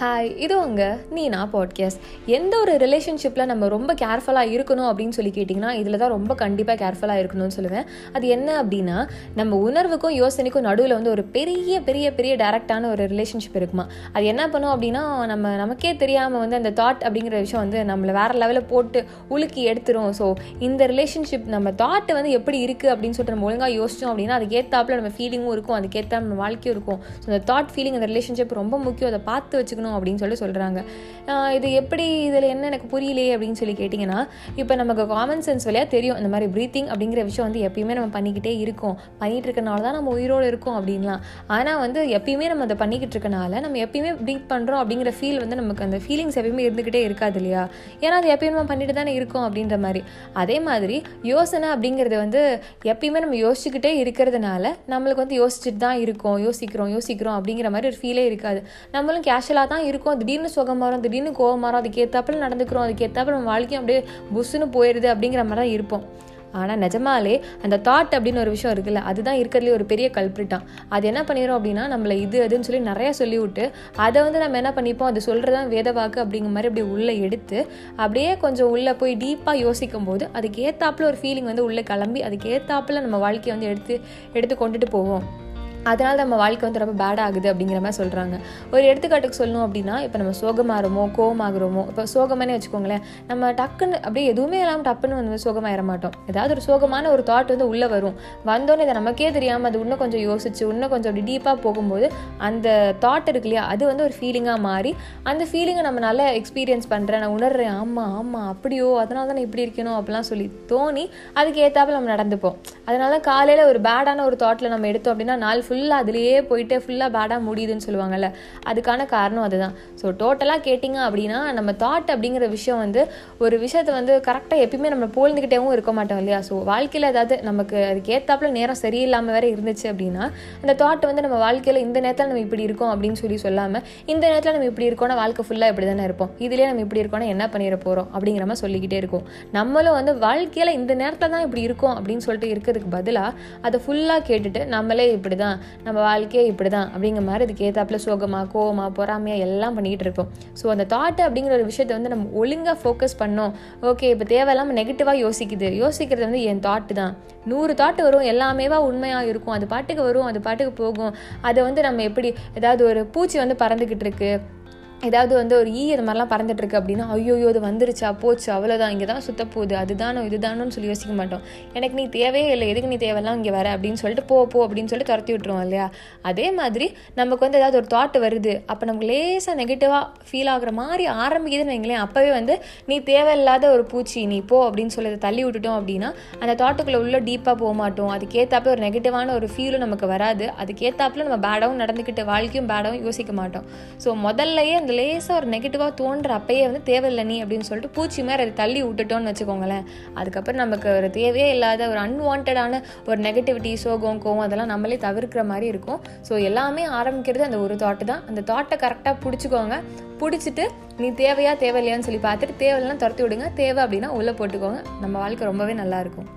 Hi இது உங்க நீனா podcast எந்த ஒரு ரிலேஷன்ஷிப்பில் நம்ம ரொம்ப கேர்ஃபுல்லாக இருக்கணும் அப்படின்னு சொல்லி கேட்டிங்கன்னா இதில் தான் ரொம்ப கண்டிப்பாக கேர்ஃபுல்லாக இருக்கணும்னு சொல்லுவேன். அது என்ன அப்படின்னா நம்ம உணர்வுக்கும் யோசனைக்கும் நடுவில் வந்து ஒரு பெரிய பெரிய பெரிய டேரக்டான ஒரு ரிலேஷன்ஷிப் இருக்குமா? அது என்ன பண்ணும் அப்படின்னா நம்ம நமக்கே தெரியாமல் வந்து அந்த தாட் அப்படிங்கிற விஷயம் வந்து நம்மளை வேறு லெவலில் போட்டு உலுக்கி எடுத்துரும். ஸோ இந்த ரிலேஷன்ஷிப் நம்ம தாட் வந்து எப்படி இருக்குது அப்படின்னு சொல்லிட்டு நம்ம ஒழுங்காக யோசிச்சோம் அப்படின்னா அதுக்கேற்றாப்புல நம்ம ஃபீலிங்கும் இருக்கும் அதுக்கேற்ற நம்ம வாழ்க்கையும் இருக்கும். ஸோ அந்த தாட் ஃபீலிங் அந்த ரிலேஷன்ஷிப் ரொம்ப முக்கியம். அதை பார்த்து வச்சுக்கணும். அப்படின்னு சொல்லி சொல்கிறாங்க இது எப்படி இதில் என்ன எனக்கு புரியலையே அப்படின்னு சொல்லி கேட்டிங்கன்னா இப்போ நமக்கு காமன் சென்ஸ் வழியாக தெரியும் இந்த மாதிரி ப்ரீத்திங் அப்படிங்கிற விஷயம் வந்து எப்பயுமே நம்ம பண்ணிக்கிட்டே இருக்கோம். பண்ணிகிட்டு இருக்கனால தான் நம்ம உயிரோடு இருக்கோம் அப்படின்லாம். ஆனால் வந்து எப்பயுமே நம்ம அதை பண்ணிக்கிட்டு இருக்கனால நம்ம எப்பயுமே ப்ரீத் பண்ணுறோம் அப்படிங்கிற ஃபீல் வந்து நமக்கு அந்த ஃபீலிங்ஸ் எப்பயுமே இருந்துக்கிட்டே இருக்காது இல்லையா? ஏன்னா அது எப்பயுமே நம்ம பண்ணிட்டு தானே இருக்கோம் அப்படின்ற மாதிரி. அதே மாதிரி யோசனை அப்படிங்கிறது வந்து எப்பயுமே நம்ம யோசிச்சுக்கிட்டே இருக்கிறதுனால நம்மளுக்கு வந்து யோசிச்சுட்டு தான் இருக்கோம் யோசிக்கிறோம் யோசிக்கிறோம் அப்படிங்கிற மாதிரி ஒரு ஃபீலே இருக்காது. நம்மளும் கேஷுவலாக தான் இருக்கும். திடீர்னு சுகம் வரும் திடீர்னு கோவம் வரும் அதுக்கேற்றாப்பில் நடந்துக்கிறோம் அதுக்கேற்றாப்பில் நம்ம வாழ்க்கையும் அப்படியே புஷ்ஷுன்னு போயிடுது அப்படிங்கிற மாதிரி தான் இருப்போம். ஆனால் நிஜமாலே அந்த தாட் அப்படின்னு ஒரு விஷயம் இருக்குல்ல அதுதான் இருக்கிறதுலே ஒரு பெரிய கல்பிரிட்டான் அது என்ன பண்ணிடும் அப்படின்னா நம்மளை இது அதுன்னு சொல்லி நிறையா சொல்லிவிட்டு அதை வந்து நம்ம என்ன பண்ணிப்போம் அது சொல்கிறதான் வேத வாக்கு அப்படிங்கிற மாதிரி அப்படியே உள்ளே எடுத்து அப்படியே கொஞ்சம் உள்ளே போய் டீப்பாக யோசிக்கும் போது அதுக்கு ஏற்றாப்புல ஒரு ஃபீலிங் வந்து உள்ளே கிளம்பி அதுக்கு ஏற்றாப்புல நம்ம வாழ்க்கையை வந்து எடுத்து எடுத்து கொண்டுட்டு போவோம். அதனால் நம்ம வாழ்க்கை வந்து ரொம்ப பேட் ஆகுது அப்படிங்கிற மாதிரி சொல்கிறாங்க ஒரு எடுத்துக்காட்டுக்கு சொல்லணும் அப்படின்னா இப்போ நம்ம சோகமாகிறோமோ கோவமாகிறோமோ இப்போ சோகமானே வச்சுக்கோங்களேன் நம்ம டக்குன்னு அப்படியே எதுவுமே இல்லாமல் டப்புன்னு வந்து சோகமாயிட மாட்டோம். ஏதாவது ஒரு சோகமான ஒரு தாட் வந்து உள்ளே வரும். வந்தோன்னே இதை நமக்கே தெரியாமல் அது இன்னும் கொஞ்சம் யோசிச்சு இன்னும் கொஞ்சம் அப்படி டீப்பாக போகும்போது அந்த தாட் இருக்கு இல்லையா அது வந்து ஒரு ஃபீலிங்காக மாறி அந்த ஃபீலிங்கை நம்ம நல்லா எக்ஸ்பீரியன்ஸ் பண்ணுறேன் நான் உணர்றேன் ஆமாம் ஆமாம் அப்படியோ அதனால தான் நான் இப்படி இருக்கணும் அப்படிலாம் சொல்லி தோணி அதுக்கு ஏற்றாப்புல நம்ம நடந்துப்போம். அதனால காலையில் ஒரு பேடான ஒரு தாட்டில் நம்ம எடுத்தோம் அப்படின்னா நாள் ஃபுல் ஃபுல்லாக அதுலேயே போயிட்டு ஃபுல்லாக பேடாக முடியுதுன்னு சொல்லுவாங்கல்ல அதுக்கான காரணம் அதுதான். ஸோ டோட்டலாக கேட்டிங்க அப்படின்னா நம்ம தாட் அப்படிங்கிற விஷயம் வந்து ஒரு விஷயத்தை வந்து கரெக்டாக எப்பயுமே நம்ம போழ்ந்துக்கிட்டேவும் இருக்க மாட்டோம் இல்லையா? ஸோ வாழ்க்கையில் ஏதாவது நமக்கு அதுக்கு ஏற்றாப்புல நேரம் சரியில்லாமல் வேற இருந்துச்சு அப்படின்னா அந்த தாட் வந்து நம்ம வாழ்க்கையில் இந்த நேரத்தில் நம்ம இப்படி இருக்கோம் அப்படின்னு சொல்லி சொல்லாமல் இந்த நேரத்தில் நம்ம இப்படி இருக்கோம்னா வாழ்க்கை ஃபுல்லாக இப்படி தானே இருப்போம். இதுலேயே நம்ம இப்படி இருக்கோம்னா என்ன பண்ணிட போகிறோம் அப்படிங்கிற மாதிரி சொல்லிக்கிட்டே இருக்கும். நம்மளும் வந்து வாழ்க்கையில் இந்த நேரத்தில் தான் இப்படி இருக்கோம் அப்படின்னு சொல்லிட்டு இருக்கிறதுக்கு பதிலாக அதை ஃபுல்லாக கேட்டுட்டு நம்மளே இப்படி தான் நம்ம வாழ்க்கையே இப்படி தான் அப்படிங்கிற மாதிரி அதுக்கு ஏற்றாப்புல சோகமாக கோவமாக பொறாமையாக எல்லாம் பண்ணிக்கிட்டு இருப்போம். ஸோ அந்த தாட்டு அப்படிங்கிற ஒரு விஷயத்தை வந்து நம்ம ஒழுங்காக ஃபோக்கஸ் பண்ணோம். ஓகே இப்போ தேவையில்லாமல் நெகட்டிவாக யோசிக்குது. யோசிக்கிறது வந்து என் தாட்டு தான். நூறு தாட்டு வரும் எல்லாமேவா உண்மையாக இருக்கும். அது பாட்டுக்கு வரும் அது பாட்டுக்கு போகும். அதை வந்து நம்ம எப்படி ஏதாவது ஒரு பூச்சி வந்து பறந்துக்கிட்டு இருக்குது ஏதாவது வந்து ஒரு ஈ இது மாதிரிலாம் பறந்துட்டுருக்கு அப்படின்னா ஐயோ அது வந்துருச்சா போச்சு அவ்வளோதான் இங்கே தான் சுத்த போகுது அதுதானோ இதுதானோன்னு சொல்லி யோசிக்க மாட்டோம். எனக்கு நீ தேவையே இல்லை எதுக்கு நீ தேவையெல்லாம் இங்கே வர அப்படின்னு சொல்லிட்டு போ போ அப்படின்னு சொல்லிட்டு துரத்தி விட்டுருவோம் இல்லையா? அதே மாதிரி நமக்கு வந்து ஏதாவது ஒரு தாட் வருது அப்போ நமக்கு லேசாக நெகட்டிவாக ஃபீல் ஆகுற மாதிரி ஆரம்பிக்குதுன்னு வைங்களேன் அப்போவே வந்து நீ தேவையில்லாத ஒரு பூச்சி நீ போ அப்படின்னு சொல்லி அதை தள்ளி விட்டுட்டோம் அப்படின்னா அந்த தாட்டுக்குள்ளே உள்ள டீப்பாக போக மாட்டோம். அதுக்கேற்றாப்புல ஒரு நெகட்டிவான ஒரு ஃபீலும் நமக்கு வராது. அதுக்கேற்றாப்புல நம்ம பேடாகவும் நடந்துக்கிட்டு வாழ்க்கையும் பேடாகவும் யோசிக்க மாட்டோம். ஸோ முதல்லையே அந்த லேசாக ஒரு நெகட்டிவாக தோன்ற அப்பயே வந்து தேவையில்லை நீ அப்படின்னு சொல்லிட்டு பூச்சி மாதிரி அதை தள்ளி விட்டுட்டோன்னு வச்சுக்கோங்களேன். அதுக்கப்புறம் நமக்கு ஒரு தேவையே இல்லாத ஒரு அன்வான்டான ஒரு நெகட்டிவிட்டி சோகம் கோவம் அதெல்லாம் நம்மளே தவிர்க்கிற மாதிரி இருக்கும். ஸோ எல்லாமே ஆரம்பிக்கிறது அந்த ஒரு தாட்டு தான். அந்த தாட்டை கரெக்டாக பிடிச்சிக்கோங்க. பிடிச்சிட்டு நீ தேவையா தேவையில்லையான்னு சொல்லி பார்த்துட்டு தேவையில்லாம் துரத்தி விடுங்க. தேவை அப்படின்னா உள்ளே போட்டுக்கோங்க. நம்ம வாழ்க்கை ரொம்பவே நல்லாயிருக்கும்